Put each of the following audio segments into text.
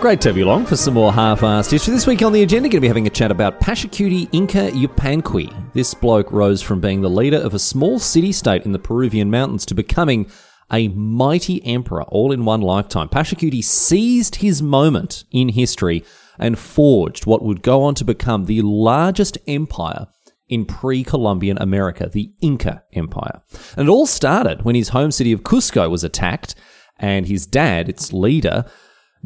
Great to have you along for some more half-assed history. This week on the agenda, going to be having a chat about Pachacuti Inca Yupanqui. This bloke rose from being the leader of a small city-state in the Peruvian mountains to becoming a mighty emperor all in one lifetime. Pachacuti seized his moment in history and forged what would go on to become the largest empire in pre Columbian America, the Inca Empire. And it all started when his home city of Cusco was attacked and his dad, its leader,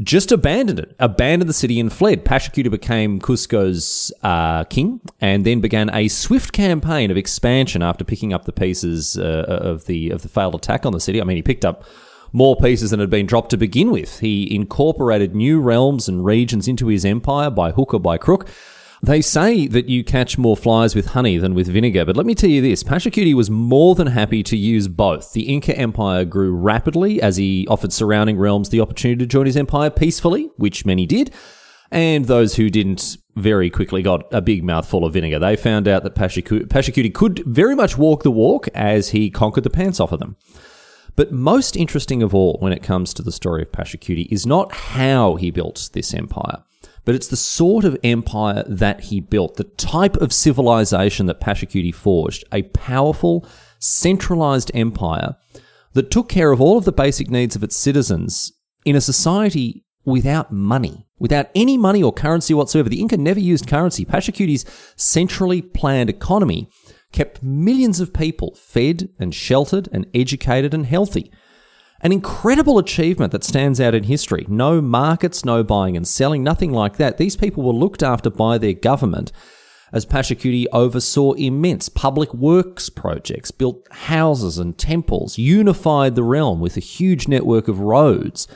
just abandoned it, abandoned the city and fled. Pachacuti became Cusco's uh, king and then began a swift campaign of expansion after picking up the pieces uh, of the of the failed attack on the city. I mean, he picked up more pieces than had been dropped to begin with. He incorporated new realms and regions into his empire by hook or by crook. They say that you catch more flies with honey than with vinegar, but let me tell you this Pachacuti was more than happy to use both. The Inca Empire grew rapidly as he offered surrounding realms the opportunity to join his empire peacefully, which many did, and those who didn't very quickly got a big mouthful of vinegar. They found out that Pachacuti, could very much walk the walk as he conquered the pants off of them. But most interesting of all when it comes to the story of Pachacuti is not how he built this empire but it's the sort of empire that he built, the type of civilization that Pachacuti forged, a powerful, centralized empire that took care of all of the basic needs of its citizens in a society without money, without any money or currency whatsoever. The Inca never used currency. Pachacuti's centrally planned economy kept millions of people fed and sheltered and educated and healthy. An incredible achievement that stands out in history. No markets, no buying and selling, nothing like that. These people were looked after by their government as Pachacuti oversaw immense public works projects, built houses and temples, unified the realm with a huge network of roads.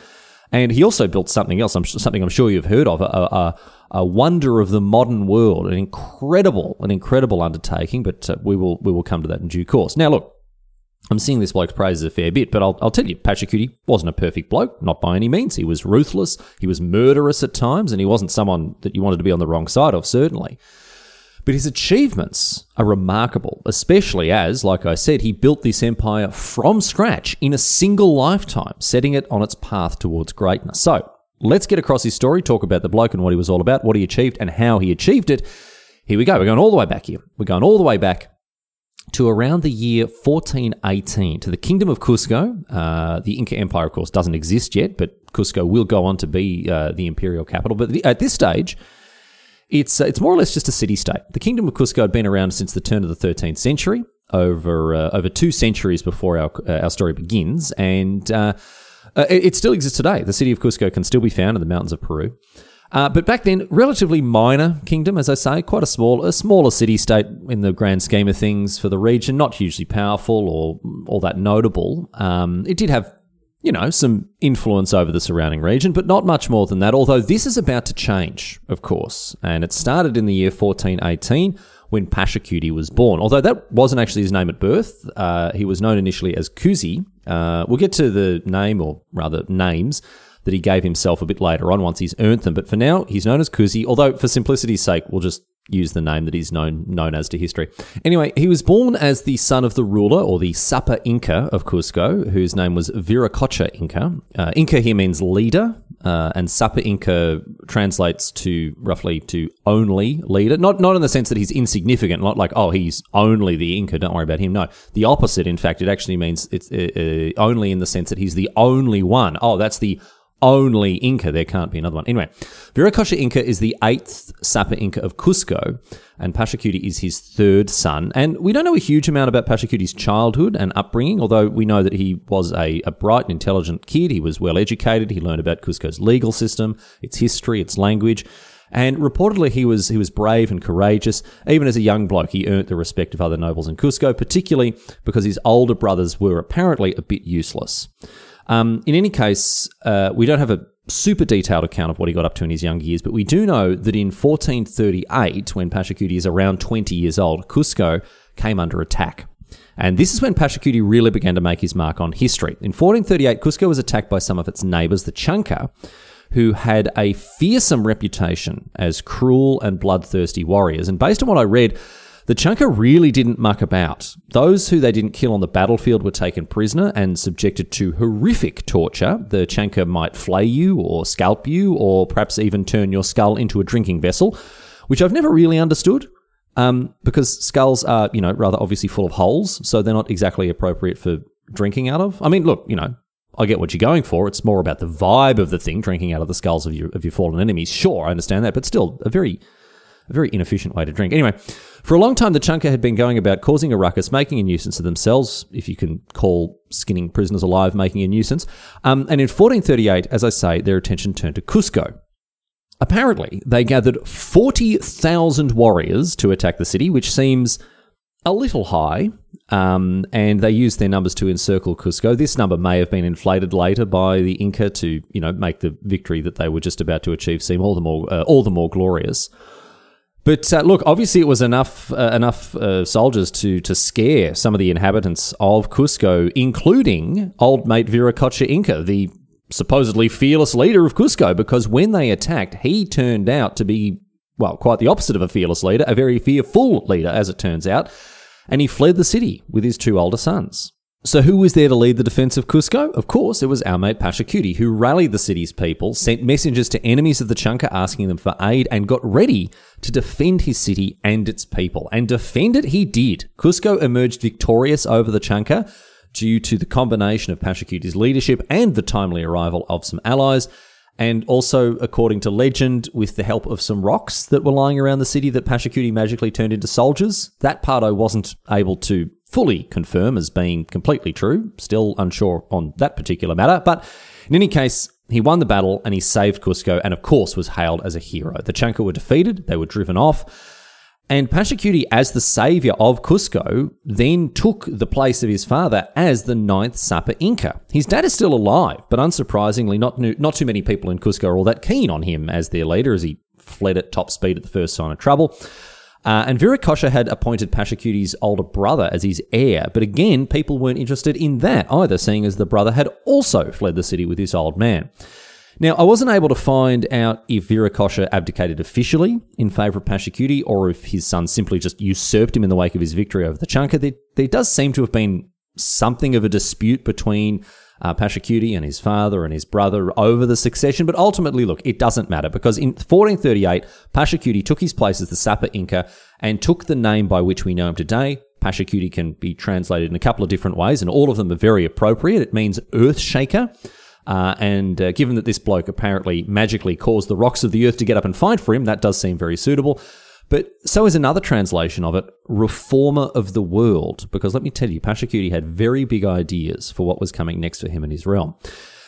And he also built something else, something I'm sure you've heard of, a, a, a wonder of the modern world, an incredible, an incredible undertaking. But uh, we will we will come to that in due course. Now, look, I'm seeing this bloke's praises a fair bit, but I'll, I'll tell you, Patrick Pachacuti wasn't a perfect bloke, not by any means. He was ruthless, he was murderous at times, and he wasn't someone that you wanted to be on the wrong side of, certainly. But his achievements are remarkable, especially as, like I said, he built this empire from scratch in a single lifetime, setting it on its path towards greatness. So, let's get across his story, talk about the bloke and what he was all about, what he achieved, and how he achieved it. Here we go. We're going all the way back here. We're going all the way back to around the year 1418 to the Kingdom of Cusco. Uh, the Inca Empire, of course, doesn't exist yet, but Cusco will go on to be uh, the imperial capital. But the, at this stage, it's uh, it's more or less just a city state. The Kingdom of Cusco had been around since the turn of the 13th century, over uh, over two centuries before our uh, our story begins, and uh, it, it still exists today. The city of Cusco can still be found in the mountains of Peru. Uh, but back then, relatively minor kingdom, as I say, quite a small, a smaller city state in the grand scheme of things for the region. Not hugely powerful or all that notable. Um, it did have, you know, some influence over the surrounding region, but not much more than that. Although this is about to change, of course, and it started in the year 1418 when Pachacuti was born. Although that wasn't actually his name at birth, uh, he was known initially as Cusi. Uh, we'll get to the name, or rather names, that he gave himself a bit later on once he's earned them. But for now, he's known as Cusi, although for simplicity's sake, we'll just use the name that he's known known as to history. Anyway, he was born as the son of the ruler or the Sapa Inca of Cusco, whose name was Viracocha Inca. Uh, Inca here means leader. uh, and Sapa Inca translates to roughly to only leader. Not not in the sense that he's insignificant, not like oh he's only the Inca. Don't worry about him. No, the opposite. In fact, it actually means it's uh, uh, only in the sense that he's the only one. Oh, that's the only Inca. There can't be another one. Anyway, Viracocha Inca is the eighth Sapa Inca of Cusco, and Pachacuti is his third son. And we don't know a huge amount about Pachacuti's childhood and upbringing, although we know that he was a, a bright and intelligent kid. He was well educated. He learned about Cusco's legal system, its history, its language. And reportedly, he was he was brave and courageous. Even as a young bloke, he earned the respect of other nobles in Cusco, particularly because his older brothers were apparently a bit useless. Um, in any case, uh, we don't have a super detailed account of what he got up to in his young years, but we do know that in 1438, when Pachacuti is around 20 years old, Cusco came under attack. And this is when Pachacuti really began to make his mark on history. In 1438, Cusco was attacked by some of its neighbors, the Chanca, who had a fearsome reputation as cruel and bloodthirsty warriors. And based on what I read, the Chanca really didn't muck about. Those who they didn't kill on the battlefield were taken prisoner and subjected to horrific torture. The Chanca might flay you or scalp you or perhaps even turn your skull into a drinking vessel, which I've never really understood. Um, because skulls are, you know, rather obviously full of holes, so they're not exactly appropriate for drinking out of. I mean, look, you know, I get what you're going for. It's more about the vibe of the thing, drinking out of the skulls of your of your fallen enemies. Sure, I understand that, but still, a very a very inefficient way to drink. Anyway, for a long time, the Chanca had been going about causing a ruckus, making a nuisance of themselves, if you can call skinning prisoners alive making a nuisance. Um, and in 1438, as I say, their attention turned to Cusco. Apparently, they gathered 40,000 warriors to attack the city, which seems a little high. Um, and they used their numbers to encircle Cusco. This number may have been inflated later by the Inca to, you know, make the victory that they were just about to achieve seem all the more, uh, all the more glorious. But uh, look, obviously, it was enough uh, enough uh, soldiers to to scare some of the inhabitants of Cusco, including old mate Viracocha Inca, the supposedly fearless leader of Cusco. Because when they attacked, he turned out to be well, quite the opposite of a fearless leader, a very fearful leader, as it turns out, and he fled the city with his two older sons. So, who was there to lead the defense of Cusco? Of course, it was our mate Pachacuti, who rallied the city's people, sent messengers to enemies of the Chanca asking them for aid, and got ready to defend his city and its people. And defend it he did. Cusco emerged victorious over the Chanca due to the combination of Pachacuti's leadership and the timely arrival of some allies. And also, according to legend, with the help of some rocks that were lying around the city that Pachacuti magically turned into soldiers. That part I wasn't able to fully confirm as being completely true. Still unsure on that particular matter. But in any case, he won the battle and he saved Cusco and, of course, was hailed as a hero. The Chanca were defeated, they were driven off. And Pachacuti, as the savior of Cusco, then took the place of his father as the ninth Sapa Inca. His dad is still alive, but unsurprisingly, not, not too many people in Cusco are all that keen on him as their leader as he fled at top speed at the first sign of trouble. Uh, and Viracocha had appointed Pachacuti's older brother as his heir, but again, people weren't interested in that either, seeing as the brother had also fled the city with this old man. Now, I wasn't able to find out if Viracocha abdicated officially in favour of Pachacuti or if his son simply just usurped him in the wake of his victory over the Chanca. There, there does seem to have been something of a dispute between uh, Pachacuti and his father and his brother over the succession. But ultimately, look, it doesn't matter because in 1438, Pachacuti took his place as the Sapa Inca and took the name by which we know him today. Pachacuti can be translated in a couple of different ways, and all of them are very appropriate. It means earth shaker. Uh, and uh, given that this bloke apparently magically caused the rocks of the earth to get up and fight for him, that does seem very suitable. But so is another translation of it, reformer of the world, because let me tell you, Pachacuti had very big ideas for what was coming next for him in his realm.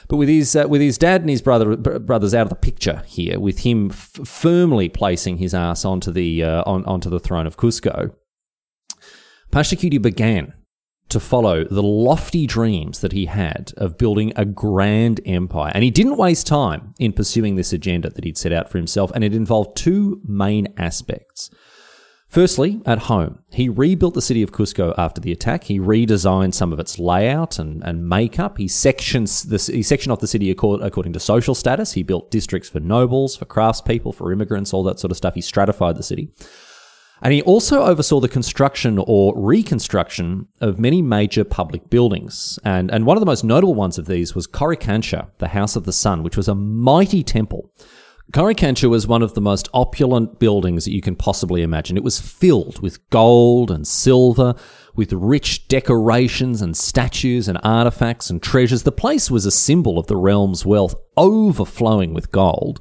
But with his uh, with his dad and his brother brothers out of the picture here, with him f- firmly placing his ass onto the uh, on, onto the throne of Cusco, Pachacuti began to follow the lofty dreams that he had of building a grand empire. And he didn't waste time in pursuing this agenda that he'd set out for himself, and it involved two main aspects. Firstly, at home, he rebuilt the city of Cusco after the attack. He redesigned some of its layout and, and makeup. He sections the, he sectioned off the city according to social status. He built districts for nobles, for craftspeople, for immigrants, all that sort of stuff. He stratified the city. And he also oversaw the construction or reconstruction of many major public buildings. And, and one of the most notable ones of these was Coricancha, the House of the Sun, which was a mighty temple. Coricancha was one of the most opulent buildings that you can possibly imagine. It was filled with gold and silver, with rich decorations and statues and artifacts and treasures. The place was a symbol of the realm's wealth, overflowing with gold.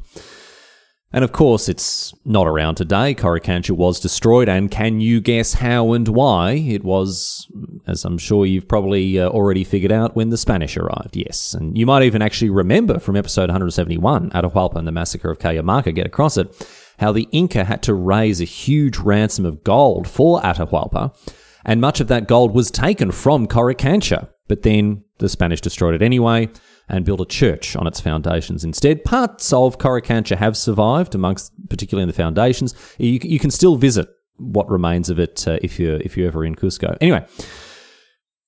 And of course, it's not around today. Coricancha was destroyed, and can you guess how and why? It was, as I'm sure you've probably uh, already figured out, when the Spanish arrived, yes. And you might even actually remember from episode 171, Atahualpa and the Massacre of Cajamarca, get across it, how the Inca had to raise a huge ransom of gold for Atahualpa, and much of that gold was taken from Coricancha. But then the Spanish destroyed it anyway, and build a church on its foundations instead. Parts of Coricancha have survived, amongst particularly in the foundations. You, you can still visit what remains of it uh, if you're if you're ever in Cusco. Anyway,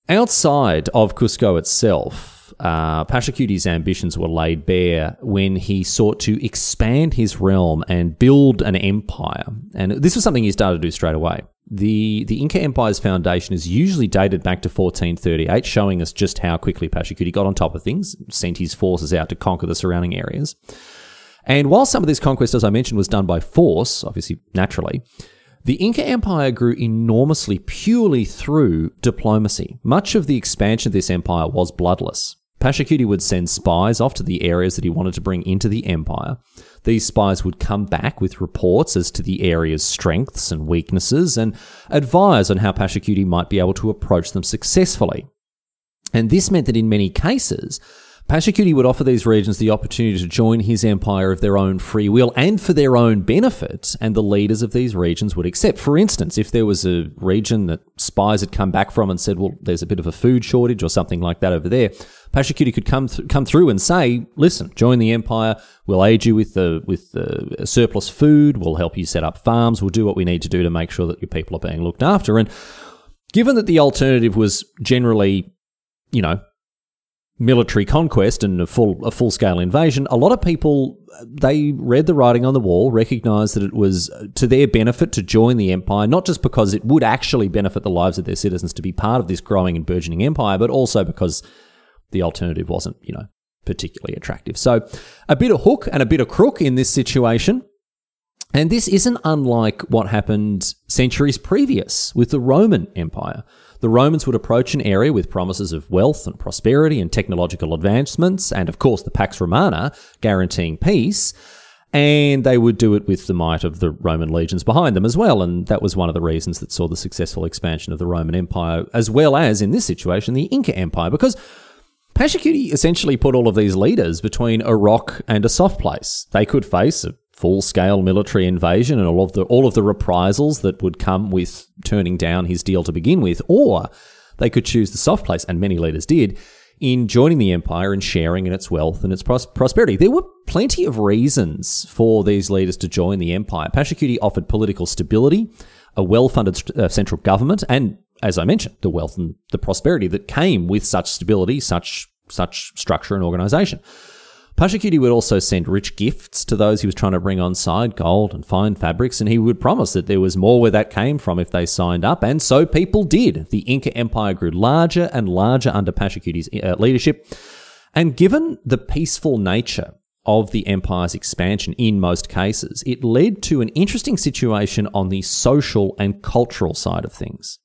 outside of Cusco itself. Uh, Pachacuti's ambitions were laid bare when he sought to expand his realm and build an empire. And this was something he started to do straight away. The, the Inca Empire's foundation is usually dated back to 1438, showing us just how quickly Pachacuti got on top of things, sent his forces out to conquer the surrounding areas. And while some of this conquest, as I mentioned, was done by force, obviously naturally, the Inca Empire grew enormously purely through diplomacy. Much of the expansion of this empire was bloodless. Pachacuti would send spies off to the areas that he wanted to bring into the empire. These spies would come back with reports as to the area's strengths and weaknesses and advise on how Pachacuti might be able to approach them successfully. And this meant that in many cases, Pachacuti would offer these regions the opportunity to join his empire of their own free will and for their own benefit, and the leaders of these regions would accept. For instance, if there was a region that spies had come back from and said, well, there's a bit of a food shortage or something like that over there, Pachacuti could come th- come through and say, "Listen, join the empire. We'll aid you with the with the surplus food. We'll help you set up farms. We'll do what we need to do to make sure that your people are being looked after." And given that the alternative was generally, you know, military conquest and a full a full scale invasion, a lot of people they read the writing on the wall, recognized that it was uh, to their benefit to join the empire, not just because it would actually benefit the lives of their citizens to be part of this growing and burgeoning empire, but also because the alternative wasn't, you know, particularly attractive. So a bit of hook and a bit of crook in this situation. And this isn't unlike what happened centuries previous with the Roman Empire. The Romans would approach an area with promises of wealth and prosperity and technological advancements, and of course the Pax Romana, guaranteeing peace. And they would do it with the might of the Roman legions behind them as well. And that was one of the reasons that saw the successful expansion of the Roman Empire, as well as, in this situation, the Inca Empire. Because Pachacuti essentially put all of these leaders between a rock and a soft place. They could face a full-scale military invasion and all of the all of the reprisals that would come with turning down his deal to begin with, or they could choose the soft place, and many leaders did, in joining the empire and sharing in its wealth and its pros- prosperity. There were plenty of reasons for these leaders to join the empire. Pachacuti offered political stability, a well-funded uh, central government, and as I mentioned, the wealth and the prosperity that came with such stability, such such structure and organization. Pachacuti would also send rich gifts to those he was trying to bring on side, gold and fine fabrics, and he would promise that there was more where that came from if they signed up, and so people did. The Inca Empire grew larger and larger under Pachacuti's uh, leadership, and given the peaceful nature of the empire's expansion in most cases, it led to an interesting situation on the social and cultural side of things.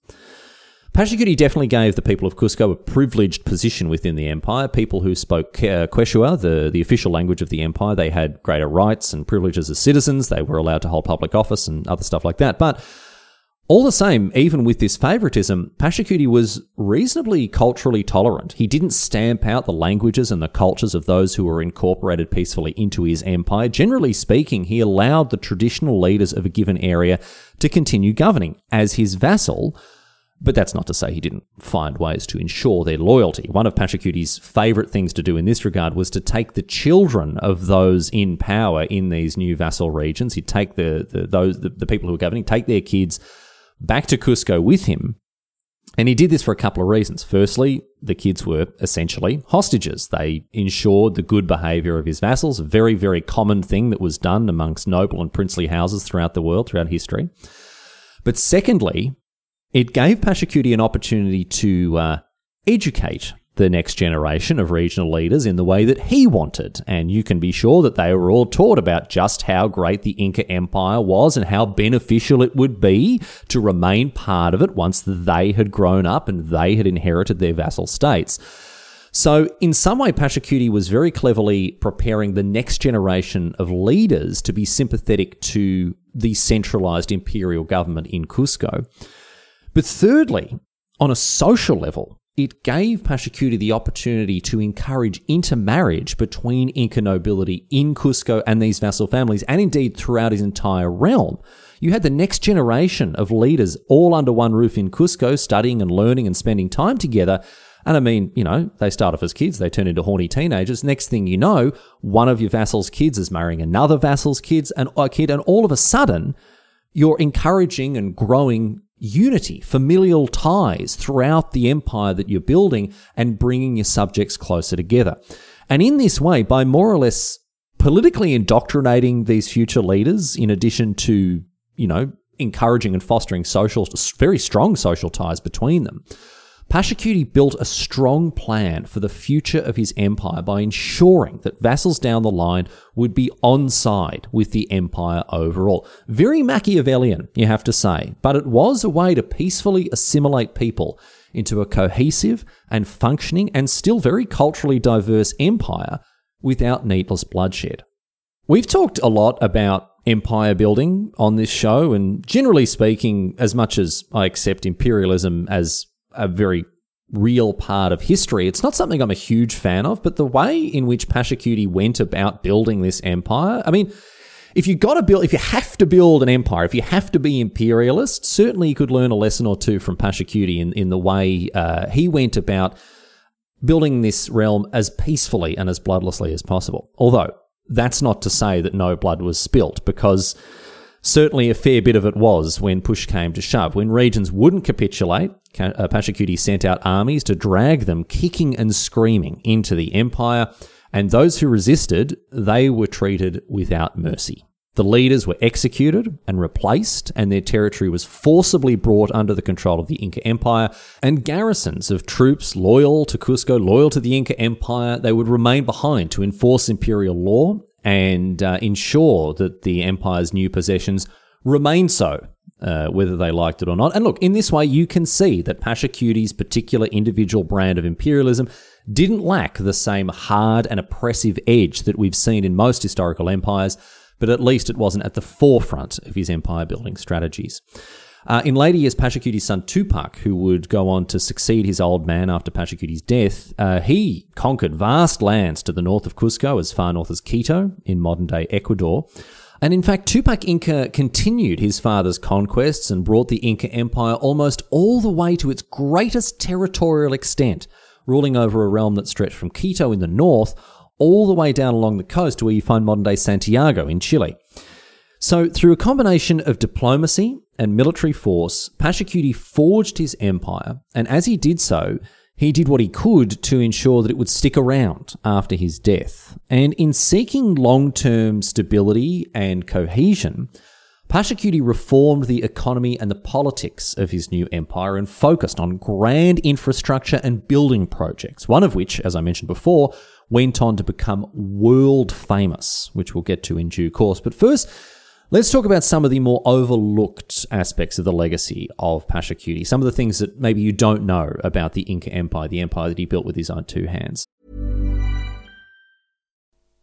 Pachacuti definitely gave the people of Cusco a privileged position within the empire. People who spoke uh, Quechua, the, the official language of the empire, they had greater rights and privileges as citizens. They were allowed to hold public office and other stuff like that. But all the same, even with this favoritism, Pachacuti was reasonably culturally tolerant. He didn't stamp out the languages and the cultures of those who were incorporated peacefully into his empire. Generally speaking, he allowed the traditional leaders of a given area to continue governing. As his vassal, but that's not to say he didn't find ways to ensure their loyalty. One of Pachacuti's favourite things to do in this regard was to take the children of those in power in these new vassal regions. He'd take the, the those the, the people who were governing, take their kids back to Cusco with him. And he did this for a couple of reasons. Firstly, the kids were essentially hostages. They ensured the good behaviour of his vassals, a very, very common thing that was done amongst noble and princely houses throughout the world, throughout history. But secondly, it gave Pachacuti an opportunity to uh, educate the next generation of regional leaders in the way that he wanted. And you can be sure that they were all taught about just how great the Inca Empire was and how beneficial it would be to remain part of it once they had grown up and they had inherited their vassal states. So, in some way, Pachacuti was very cleverly preparing the next generation of leaders to be sympathetic to the centralized imperial government in Cusco. But thirdly, on a social level, it gave Pachacuti the opportunity to encourage intermarriage between Inca nobility in Cusco and these vassal families, and indeed throughout his entire realm. You had the next generation of leaders all under one roof in Cusco, studying and learning and spending time together. And I mean, you know, they start off as kids, they turn into horny teenagers. Next thing you know, one of your vassal's kids is marrying another vassal's kids and a kid, and all of a sudden, you're encouraging and growing unity, familial ties throughout the empire that you're building and bringing your subjects closer together. And in this way, by more or less politically indoctrinating these future leaders, in addition to, you know, encouraging and fostering social, very strong social ties between them, Pachacuti built a strong plan for the future of his empire by ensuring that vassals down the line would be on side with the empire overall. Very Machiavellian, you have to say, but it was a way to peacefully assimilate people into a cohesive and functioning and still very culturally diverse empire without needless bloodshed. We've talked a lot about empire building on this show, and generally speaking, as much as I accept imperialism as a very real part of history. It's not something I'm a huge fan of, but the way in which Pachacuti went about building this empire, I mean, if you got to build, if you have to build an empire, if you have to be imperialist, certainly you could learn a lesson or two from Pachacuti in, in the way uh, he went about building this realm as peacefully and as bloodlessly as possible. Although that's not to say that no blood was spilt, because certainly a fair bit of it was when push came to shove. When regions wouldn't capitulate, uh, Pachacuti sent out armies to drag them kicking and screaming into the empire, and those who resisted, they were treated without mercy. The leaders were executed and replaced, and their territory was forcibly brought under the control of the Inca Empire. And garrisons of troops loyal to Cusco, loyal to the Inca Empire, they would remain behind to enforce imperial law and uh, ensure that the empire's new possessions remain so uh, whether they liked it or not. And look, in this way, you can see that Pachacuti's particular individual brand of imperialism didn't lack the same hard and oppressive edge that we've seen in most historical empires, but at least it wasn't at the forefront of his empire building strategies. Uh, in later years, Pachacuti's son Tupac, who would go on to succeed his old man after Pachacuti's death, uh, he conquered vast lands to the north of Cusco, as far north as Quito in modern day Ecuador. And in fact, Tupac Inca continued his father's conquests and brought the Inca Empire almost all the way to its greatest territorial extent, ruling over a realm that stretched from Quito in the north all the way down along the coast to where you find modern day Santiago in Chile. So, through a combination of diplomacy and military force, Pachacuti forged his empire, and as he did so, he did what he could to ensure that it would stick around after his death. And in seeking long term stability and cohesion, Pachacuti reformed the economy and the politics of his new empire and focused on grand infrastructure and building projects, one of which, as I mentioned before, went on to become world famous, which we'll get to in due course. But first, Let's talk about some of the more overlooked aspects of the legacy of Pachacuti, some of the things that maybe you don't know about the Inca Empire, the empire that he built with his own two hands.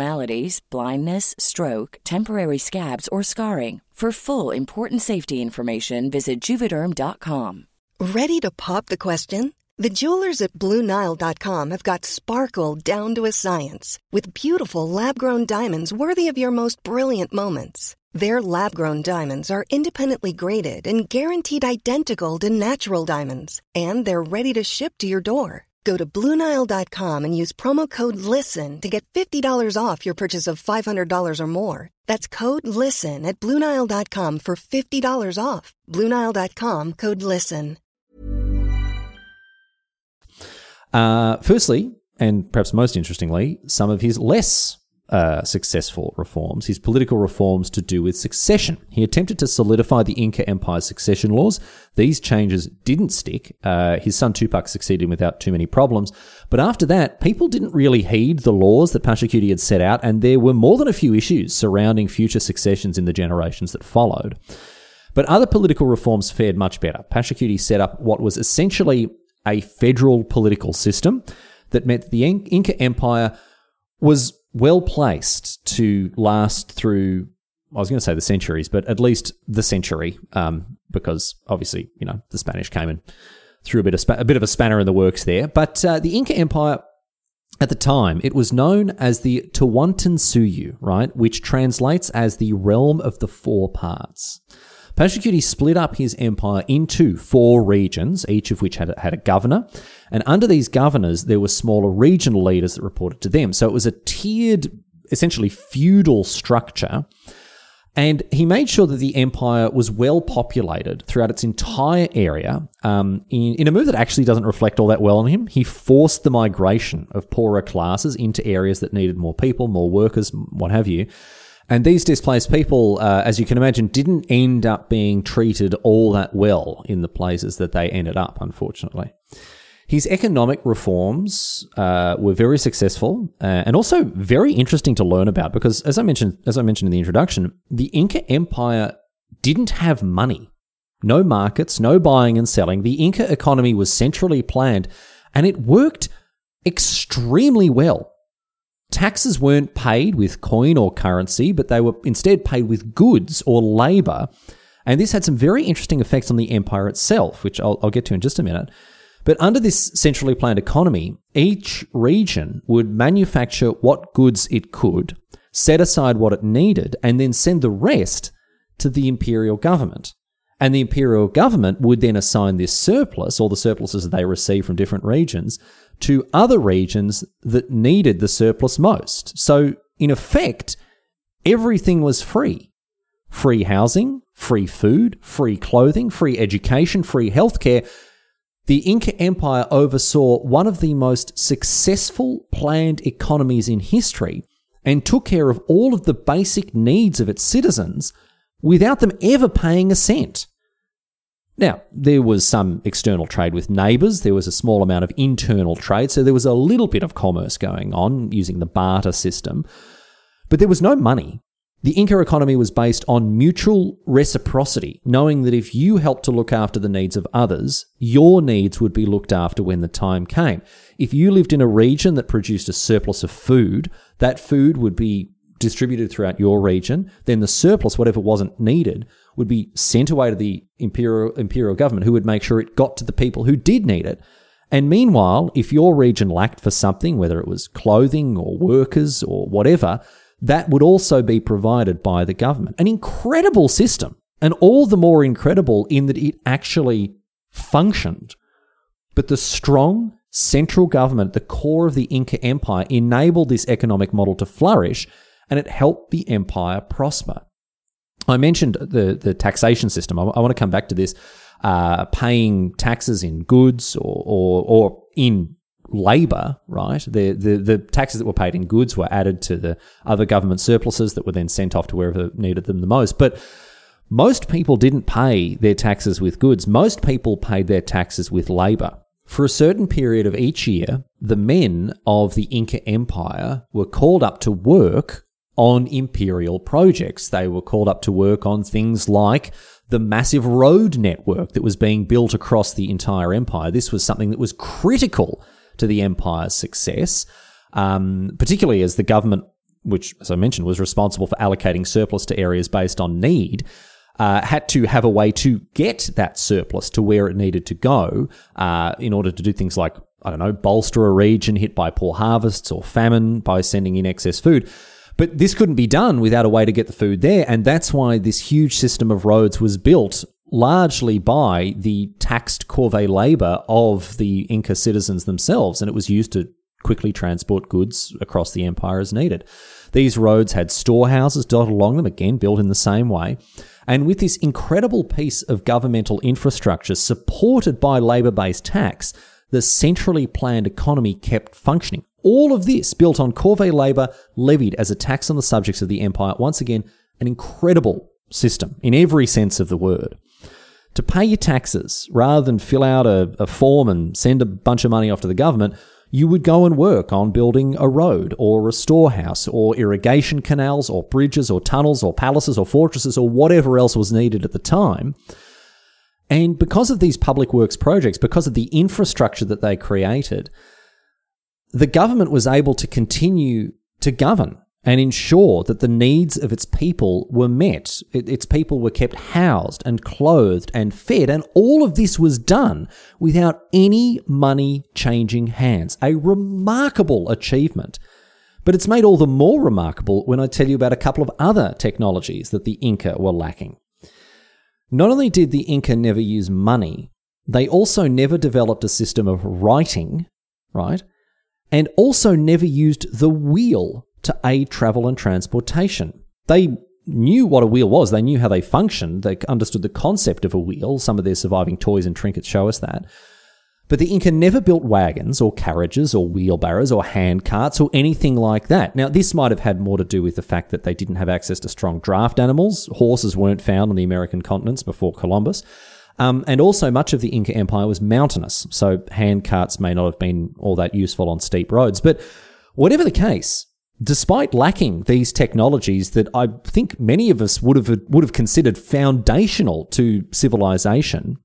abnormalities, blindness, stroke, temporary scabs, or scarring. For full important safety information, visit juvederm.com. Ready to pop the question? The jewelers at BlueNile.com have got sparkle down to a science with beautiful lab grown diamonds worthy of your most brilliant moments. Their lab grown diamonds are independently graded and guaranteed identical to natural diamonds, and they're ready to ship to your door. Go to Bluenile.com and use promo code LISTEN to get $50 off your purchase of $500 or more. That's code LISTEN at Bluenile.com for $50 off. Bluenile.com code LISTEN. Uh, firstly, and perhaps most interestingly, some of his less uh, successful reforms, his political reforms to do with succession. He attempted to solidify the Inca Empire's succession laws. These changes didn't stick. Uh, his son Tupac succeeded without too many problems. But after that, people didn't really heed the laws that Pachacuti had set out, and there were more than a few issues surrounding future successions in the generations that followed. But other political reforms fared much better. Pachacuti set up what was essentially a federal political system that meant the Inca Empire was well placed to last through. I was going to say the centuries, but at least the century, um, because obviously you know the Spanish came and threw a bit of spa- a bit of a spanner in the works there. But uh, the Inca Empire. At the time, it was known as the Tawantinsuyu, right, which translates as the realm of the four parts. Pachacuti split up his empire into four regions, each of which had had a governor. And under these governors, there were smaller regional leaders that reported to them. So it was a tiered, essentially feudal structure. And he made sure that the empire was well populated throughout its entire area um, in, in a move that actually doesn't reflect all that well on him. He forced the migration of poorer classes into areas that needed more people, more workers, what have you. And these displaced people, uh, as you can imagine, didn't end up being treated all that well in the places that they ended up, unfortunately. His economic reforms uh, were very successful uh, and also very interesting to learn about because, as I mentioned, as I mentioned in the introduction, the Inca Empire didn't have money, no markets, no buying and selling. The Inca economy was centrally planned, and it worked extremely well. Taxes weren't paid with coin or currency, but they were instead paid with goods or labor. And this had some very interesting effects on the empire itself, which I'll, I'll, get to in just a minute. But under this centrally planned economy, each region would manufacture what goods it could, set aside what it needed, and then send the rest to the imperial government. And the imperial government would then assign this surplus, or the surpluses that they receive from different regions, to other regions that needed the surplus most. So, in effect, everything was free free housing, free food, free clothing, free education, free healthcare. The Inca Empire oversaw one of the most successful planned economies in history and took care of all of the basic needs of its citizens without them ever paying a cent. Now, there was some external trade with neighbours, there was a small amount of internal trade, so there was a little bit of commerce going on using the barter system, but there was no money. The Inca economy was based on mutual reciprocity, knowing that if you helped to look after the needs of others, your needs would be looked after when the time came. If you lived in a region that produced a surplus of food, that food would be distributed throughout your region, then the surplus, whatever wasn't needed, would be sent away to the imperial imperial government, who would make sure it got to the people who did need it. And meanwhile, if your region lacked for something, whether it was clothing or workers or whatever, that would also be provided by the government. An incredible system, and all the more incredible in that it actually functioned. But the strong central government, the core of the Inca Empire, enabled this economic model to flourish and it helped the empire prosper. I mentioned the, the taxation system. I, I want to come back to this. Uh, paying taxes in goods or, or, or in labor, right? The, the, the taxes that were paid in goods were added to the other government surpluses that were then sent off to wherever needed them the most. But most people didn't pay their taxes with goods. Most people paid their taxes with labor. For a certain period of each year, the men of the Inca Empire were called up to work on imperial projects. They were called up to work on things like the massive road network that was being built across the entire empire. This was something that was critical to the empire's success, um, particularly as the government, which, as I mentioned, was responsible for allocating surplus to areas based on need. Uh, had to have a way to get that surplus to where it needed to go uh, in order to do things like, I don't know, bolster a region hit by poor harvests or famine by sending in excess food. But this couldn't be done without a way to get the food there. And that's why this huge system of roads was built largely by the taxed corvée labor of the Inca citizens themselves. And it was used to quickly transport goods across the empire as needed. These roads had storehouses dotted along them, again, built in the same way. And with this incredible piece of governmental infrastructure supported by labor based tax, the centrally planned economy kept functioning. All of this built on corvée labour levied as a tax on the subjects of the empire. Once again, an incredible system in every sense of the word. To pay your taxes, rather than fill out a, a form and send a bunch of money off to the government, you would go and work on building a road or a storehouse or irrigation canals or bridges or tunnels or palaces or fortresses or whatever else was needed at the time. And because of these public works projects, because of the infrastructure that they created, the government was able to continue to govern and ensure that the needs of its people were met. its people were kept housed and clothed and fed, and all of this was done without any money changing hands. A remarkable achievement. But it's made all the more remarkable when I tell you about a couple of other technologies that the Inca were lacking. Not only did the Inca never use money, they also never developed a system of writing, right? And also never used the wheel to aid travel and transportation. They knew what a wheel was, they knew how they functioned, they understood the concept of a wheel. Some of their surviving toys and trinkets show us that. But the Inca never built wagons or carriages or wheelbarrows or hand carts or anything like that. Now, this might have had more to do with the fact that they didn't have access to strong draft animals. Horses weren't found on the American continents before Columbus. Um, and also, much of the Inca Empire was mountainous, so hand carts may not have been all that useful on steep roads. But whatever the case, despite lacking these technologies that I think many of us would have would have considered foundational to civilization,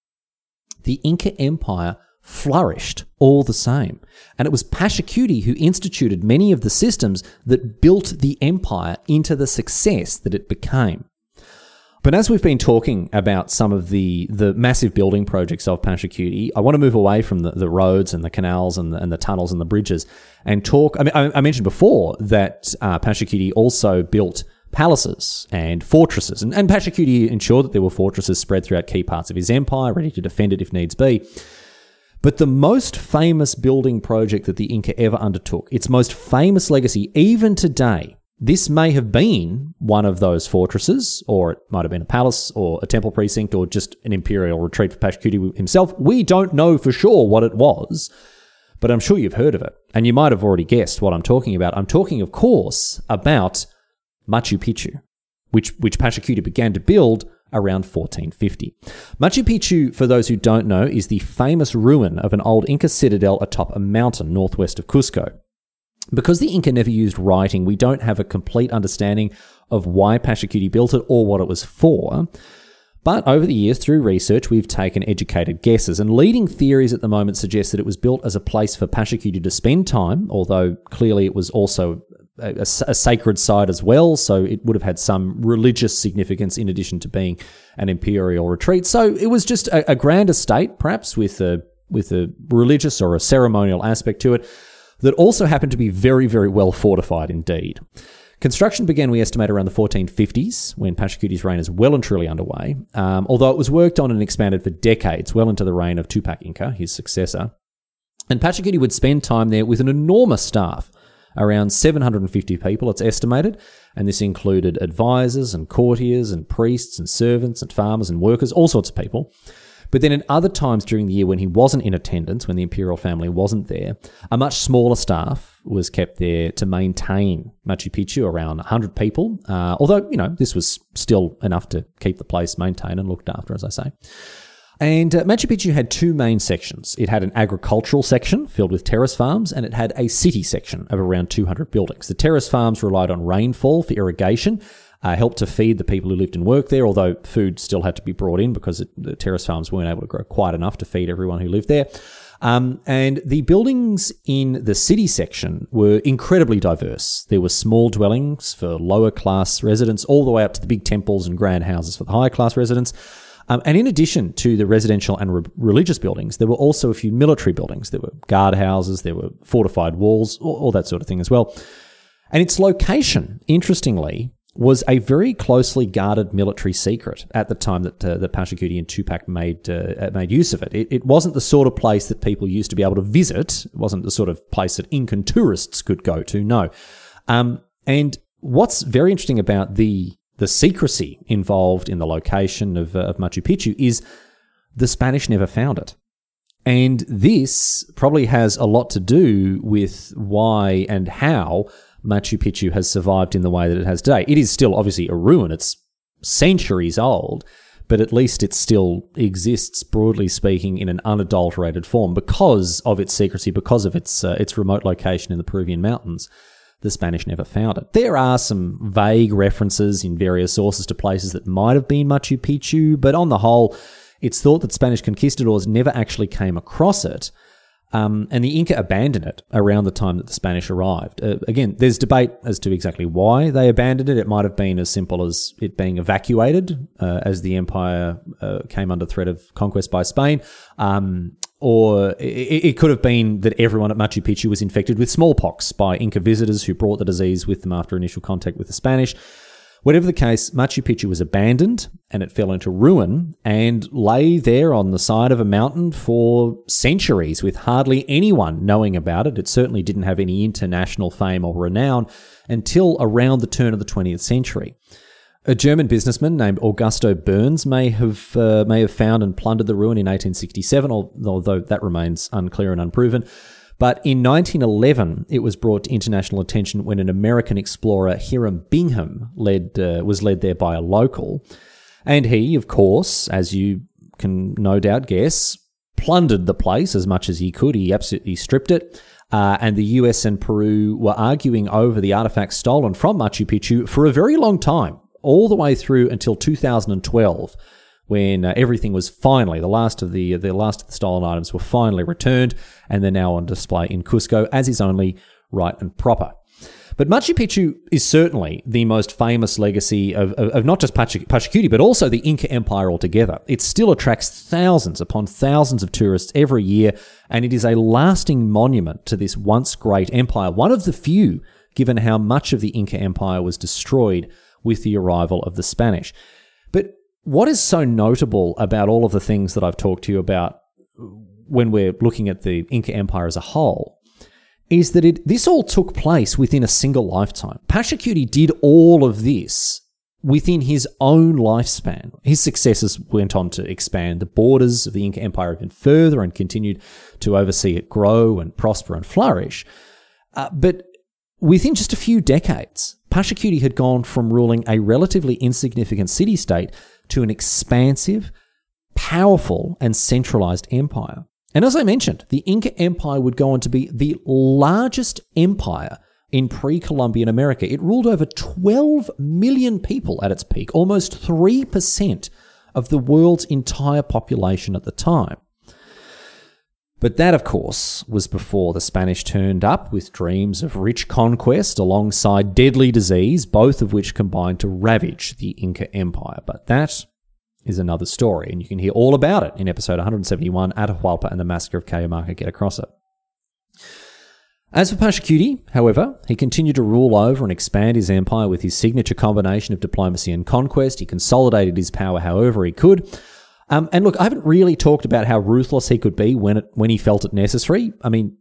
the Inca Empire flourished all the same. And it was Pachacuti who instituted many of the systems that built the empire into the success that it became. But as we've been talking about some of the, the massive building projects of Pachacuti, I want to move away from the, the roads and the canals and the, and the tunnels and the bridges and talk. I mean, I, I mentioned before that uh, Pachacuti also built palaces and fortresses, and, and Pachacuti ensured that there were fortresses spread throughout key parts of his empire, ready to defend it if needs be. But the most famous building project that the Inca ever undertook, its most famous legacy, even today, this may have been one of those fortresses, or it might have been a palace, or a temple precinct, or just an imperial retreat for Pachacuti himself. We don't know for sure what it was, but I'm sure you've heard of it. And you might have already guessed what I'm talking about. I'm talking, of course, about Machu Picchu, which, which Pachacuti began to build around 1450. Machu Picchu, for those who don't know, is the famous ruin of an old Inca citadel atop a mountain northwest of Cusco. Because the Inca never used writing, we don't have a complete understanding of why Pachacuti built it or what it was for. But over the years, through research, we've taken educated guesses, and leading theories at the moment suggest that it was built as a place for Pachacuti to spend time, although clearly it was also a, a, a, sacred site as well, so it would have had some religious significance in addition to being an imperial retreat. So it was just a, a grand estate, perhaps with a with a religious or a ceremonial aspect to it that also happened to be very, very well fortified indeed. Construction began, we estimate, around the 1450s, when Pachacuti's reign is well and truly underway, um, although it was worked on and expanded for decades, well into the reign of Tupac Inca, his successor. And Pachacuti would spend time there with an enormous staff, around 750 people, it's estimated, and this included advisors and courtiers and priests and servants and farmers and workers, all sorts of people. But then at other times during the year when he wasn't in attendance, when the imperial family wasn't there, a much smaller staff was kept there to maintain Machu Picchu, around 100 people. Uh, although, you know, this was still enough to keep the place maintained and looked after, as I say. And uh, Machu Picchu had two main sections. It had an agricultural section filled with terrace farms, and it had a city section of around 200 buildings. The terrace farms relied on rainfall for irrigation, uh, helped to feed the people who lived and worked there, although food still had to be brought in because it, the terrace farms weren't able to grow quite enough to feed everyone who lived there. Um, and the buildings in the city section were incredibly diverse. There were small dwellings for lower class residents, all the way up to the big temples and grand houses for the higher class residents. Um, and in addition to the residential and re- religious buildings, there were also a few military buildings. There were guard houses, there were fortified walls, all, all that sort of thing as well. And its location, interestingly, was a very closely guarded military secret at the time that uh, that Pachacuti and Tupac made uh, made use of it. it. It wasn't the sort of place that people used to be able to visit. It wasn't the sort of place that Incan tourists could go to. No, um, and what's very interesting about the the secrecy involved in the location of, uh, of Machu Picchu is the Spanish never found it. And this probably has a lot to do with why and how Machu Picchu has survived in the way that it has today. It is still obviously a ruin, it's centuries old, but at least it still exists, broadly speaking, in an unadulterated form because of its secrecy, because of its, uh, its remote location in the Peruvian mountains the Spanish never found it. There are some vague references in various sources to places that might have been Machu Picchu, but on the whole, it's thought that Spanish conquistadors never actually came across it. Um, and the Inca abandoned it around the time that the Spanish arrived. Uh, again, there's debate as to exactly why they abandoned it. It might have been as simple as it being evacuated uh, as the empire uh, came under threat of conquest by Spain. Um, or it, it, could have been that everyone at Machu Picchu was infected with smallpox by Inca visitors who brought the disease with them after initial contact with the Spanish. Whatever the case, Machu Picchu was abandoned and it fell into ruin and lay there on the side of a mountain for centuries with hardly anyone knowing about it. It certainly didn't have any international fame or renown until around the turn of the 20th century. A German businessman named Augusto Berns may have uh, may have found and plundered the ruin in 1867, although that remains unclear and unproven. But in 1911, it was brought to international attention when an American explorer, Hiram Bingham, led uh, was led there by a local, and he, of course, as you can no doubt guess, plundered the place as much as he could. He absolutely stripped it. Uh, and the US and Peru were arguing over the artifacts stolen from Machu Picchu for a very long time all the way through until 2012 when uh, everything was finally the last of the the last of the stolen items were finally returned and they're now on display in Cusco as is only right and proper. But Machu Picchu is certainly the most famous legacy of, of, of not just Pachacuti, but also the Inca Empire altogether. It still attracts thousands upon thousands of tourists every year, and it is a lasting monument to this once great empire, one of the few, given how much of the Inca Empire was destroyed with the arrival of the Spanish. What is so notable about all of the things that I've talked to you about when we're looking at the Inca Empire as a whole is that it this all took place within a single lifetime. Pachacuti did all of this within his own lifespan. His successors went on to expand the borders of the Inca Empire even further and continued to oversee it grow and prosper and flourish. Uh, but within just a few decades, Pachacuti had gone from ruling a relatively insignificant city state to an expansive, powerful, and centralized empire. And as I mentioned, the Inca Empire would go on to be the largest empire in pre Columbian America. It ruled over 12 million people at its peak, almost 3% of the world's entire population at the time. But that, of course, was before the Spanish turned up with dreams of rich conquest alongside deadly disease, both of which combined to ravage the Inca Empire. But that is another story, and you can hear all about it in episode 171 Atahualpa and the Massacre of Cajamarca Get Across It. As for Pachacuti, however, he continued to rule over and expand his empire with his signature combination of diplomacy and conquest. He consolidated his power however he could, um, and look, I haven't really talked about how ruthless he could be when it when he felt it necessary. I mean,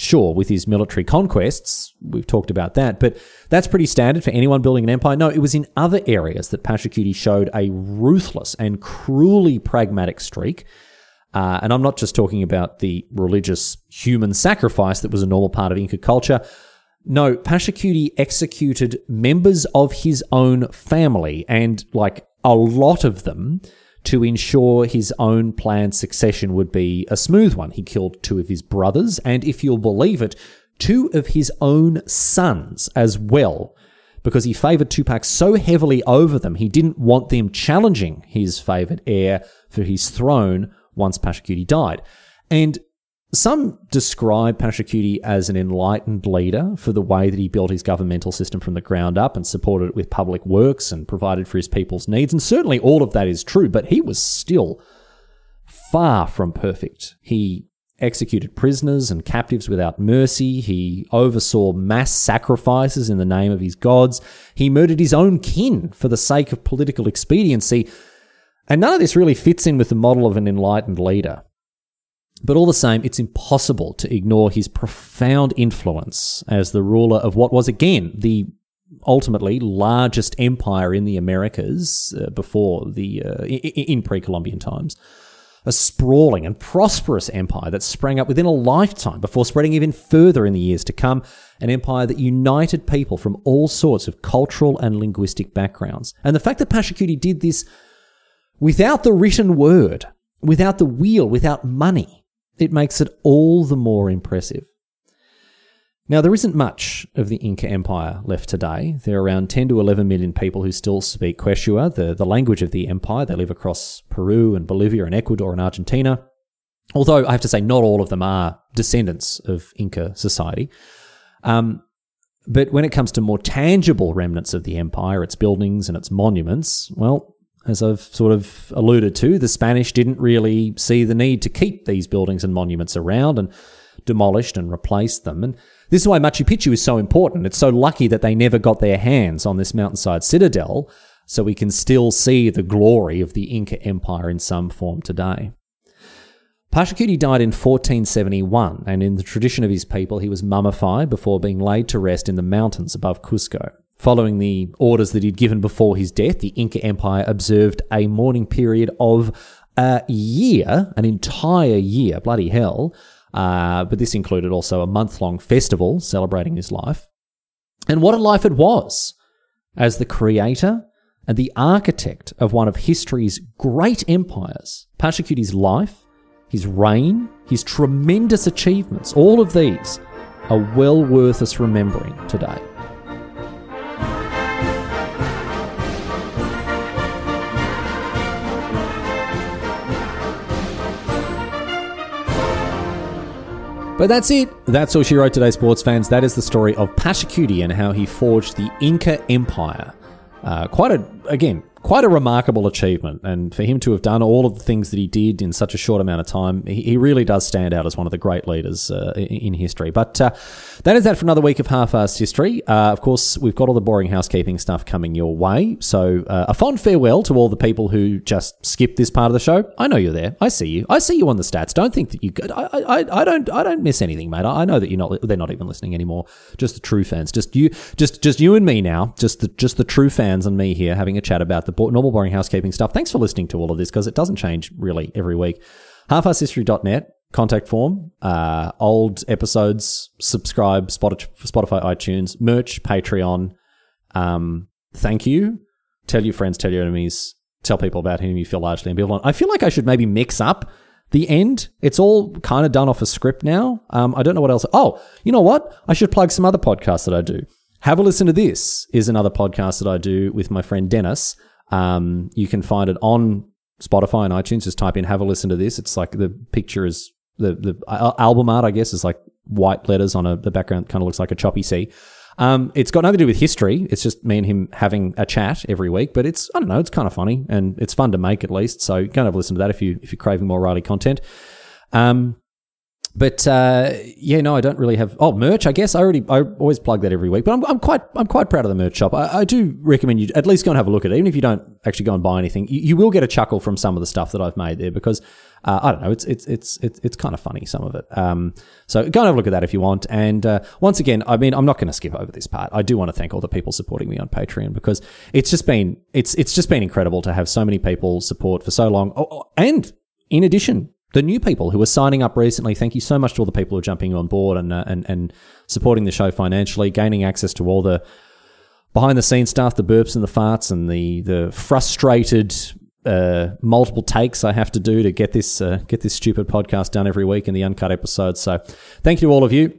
Sure, with his military conquests, we've talked about that, but that's pretty standard for anyone building an empire. No, it was in other areas that Pachacuti showed a ruthless and cruelly pragmatic streak. Uh, and I'm not just talking about the religious human sacrifice that was a normal part of Inca culture. No, Pachacuti executed members of his own family, and like a lot of them, to ensure his own planned succession would be a smooth one. He killed two of his brothers, and if you'll believe it, two of his own sons as well, because he favoured Tupac so heavily over them, he didn't want them challenging his favoured heir for his throne once Pachacuti died. And some describe Pachacuti as an enlightened leader for the way that he built his governmental system from the ground up and supported it with public works and provided for his people's needs. And certainly all of that is true, but he was still far from perfect. He executed prisoners and captives without mercy. He oversaw mass sacrifices in the name of his gods. He murdered his own kin for the sake of political expediency. And none of this really fits in with the model of an enlightened leader. But all the same, it's impossible to ignore his profound influence as the ruler of what was, again, the ultimately largest empire in the Americas uh, before the uh, in pre-Columbian times. A sprawling and prosperous empire that sprang up within a lifetime before spreading even further in the years to come. An empire that united people from all sorts of cultural and linguistic backgrounds. And the fact that Pachacuti did this without the written word, without the wheel, without money, it makes it all the more impressive. Now, there isn't much of the Inca Empire left today. There are around 10 to 11 million people who still speak Quechua, the, the language of the empire. They live across Peru and Bolivia and Ecuador and Argentina. Although I have to say, not all of them are descendants of Inca society. Um, but when it comes to more tangible remnants of the empire, its buildings and its monuments, well, as I've sort of alluded to, the Spanish didn't really see the need to keep these buildings and monuments around and demolished and replaced them. And this is why Machu Picchu is so important. It's so lucky that they never got their hands on this mountainside citadel, so we can still see the glory of the Inca Empire in some form today. Pachacuti died in 1471, and in the tradition of his people, he was mummified before being laid to rest in the mountains above Cusco. Following the orders that he'd given before his death, the Inca Empire observed a mourning period of a year, an entire year, bloody hell. Uh, but this included also a month long festival celebrating his life. And what a life it was! As the creator and the architect of one of history's great empires, Pachacuti's life, his reign, his tremendous achievements, all of these are well worth us remembering today. But that's it. That's all she wrote today, sports fans. That is the story of Pachacuti and how he forged the Inca Empire. Uh, quite a, again, quite a remarkable achievement. And for him to have done all of the things that he did in such a short amount of time, he, he really does stand out as one of the great leaders uh, in history. But uh, that is that for another week of half-arsed history. Uh, of course, we've got all the boring housekeeping stuff coming your way. So uh, a fond farewell to all the people who just skipped this part of the show. I know you're there. I see you. I see you on the stats. Don't think that you. I, I, I don't. I don't miss anything, mate. I know that you're not. They're not even listening anymore. Just the true fans. Just you. Just just you and me now. Just the just the true fans and me here having a chat about the normal boring housekeeping stuff. Thanks for listening to all of this because it doesn't change really every week. Halfassedhistory.net contact form, uh, old episodes, subscribe, Spotify, iTunes, merch, Patreon. Um, thank you. Tell your friends, tell your enemies, tell people about whom you feel largely ambivalent. I feel like I should maybe mix up the end. It's all kind of done off a script now. Um, I don't know what else. Oh, you know what? I should plug some other podcasts that I do. Have a listen to this is another podcast that I do with my friend Dennis. Um, you can find it on Spotify and iTunes. Just type in "Have a listen to this." It's like the picture is the the album art, I guess, is like white letters on a the background kind of looks like a choppy sea. Um, it's got nothing to do with history. It's just me and him having a chat every week. But it's I don't know. It's kind of funny and it's fun to make at least. So have a listen to that if you if you're craving more Riley content. Um, but uh, yeah, no, I don't really have. Oh, merch. I guess I already. I always plug that every week. But I'm, I'm quite. I'm quite proud of the merch shop. I, I, do recommend you at least go and have a look at it, even if you don't actually go and buy anything. You, you, will get a chuckle from some of the stuff that I've made there because uh, I don't know. It's it's it's it's it's kind of funny some of it. Um, so go and have a look at that if you want. And uh, once again, I mean, I'm not going to skip over this part. I do want to thank all the people supporting me on Patreon because it's just been it's it's just been incredible to have so many people support for so long. Oh, oh, and in addition, the new people who are signing up recently, thank you so much to all the people who are jumping on board and uh, and and supporting the show financially, gaining access to all the behind the scenes stuff, the burps and the farts and the the frustrated uh, multiple takes I have to do to get this uh, get this stupid podcast done every week in the uncut episodes. So thank you to all of you.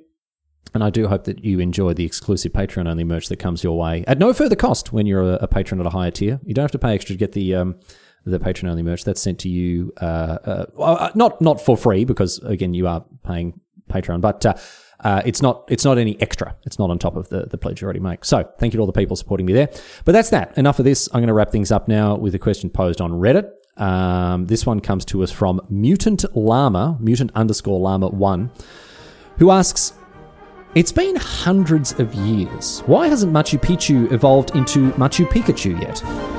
And I do hope that you enjoy the exclusive Patreon only merch that comes your way at no further cost when you're a, a patron at a higher tier. You don't have to pay extra to get the um, the Patreon only merch that's sent to you. Uh, uh, uh, not not for free because again you are paying Patreon, but uh, uh, it's not it's not any extra. It's not on top of the, the pledge you already make. So thank you to all the people supporting me there. But that's that. Enough of this. I'm going to wrap things up now with a question posed on Reddit. Um, this one comes to us from Mutant Llama, mutant underscore llama one, who asks, It's been hundreds of years. Why hasn't Machu Picchu evolved into Machu Pikachu yet?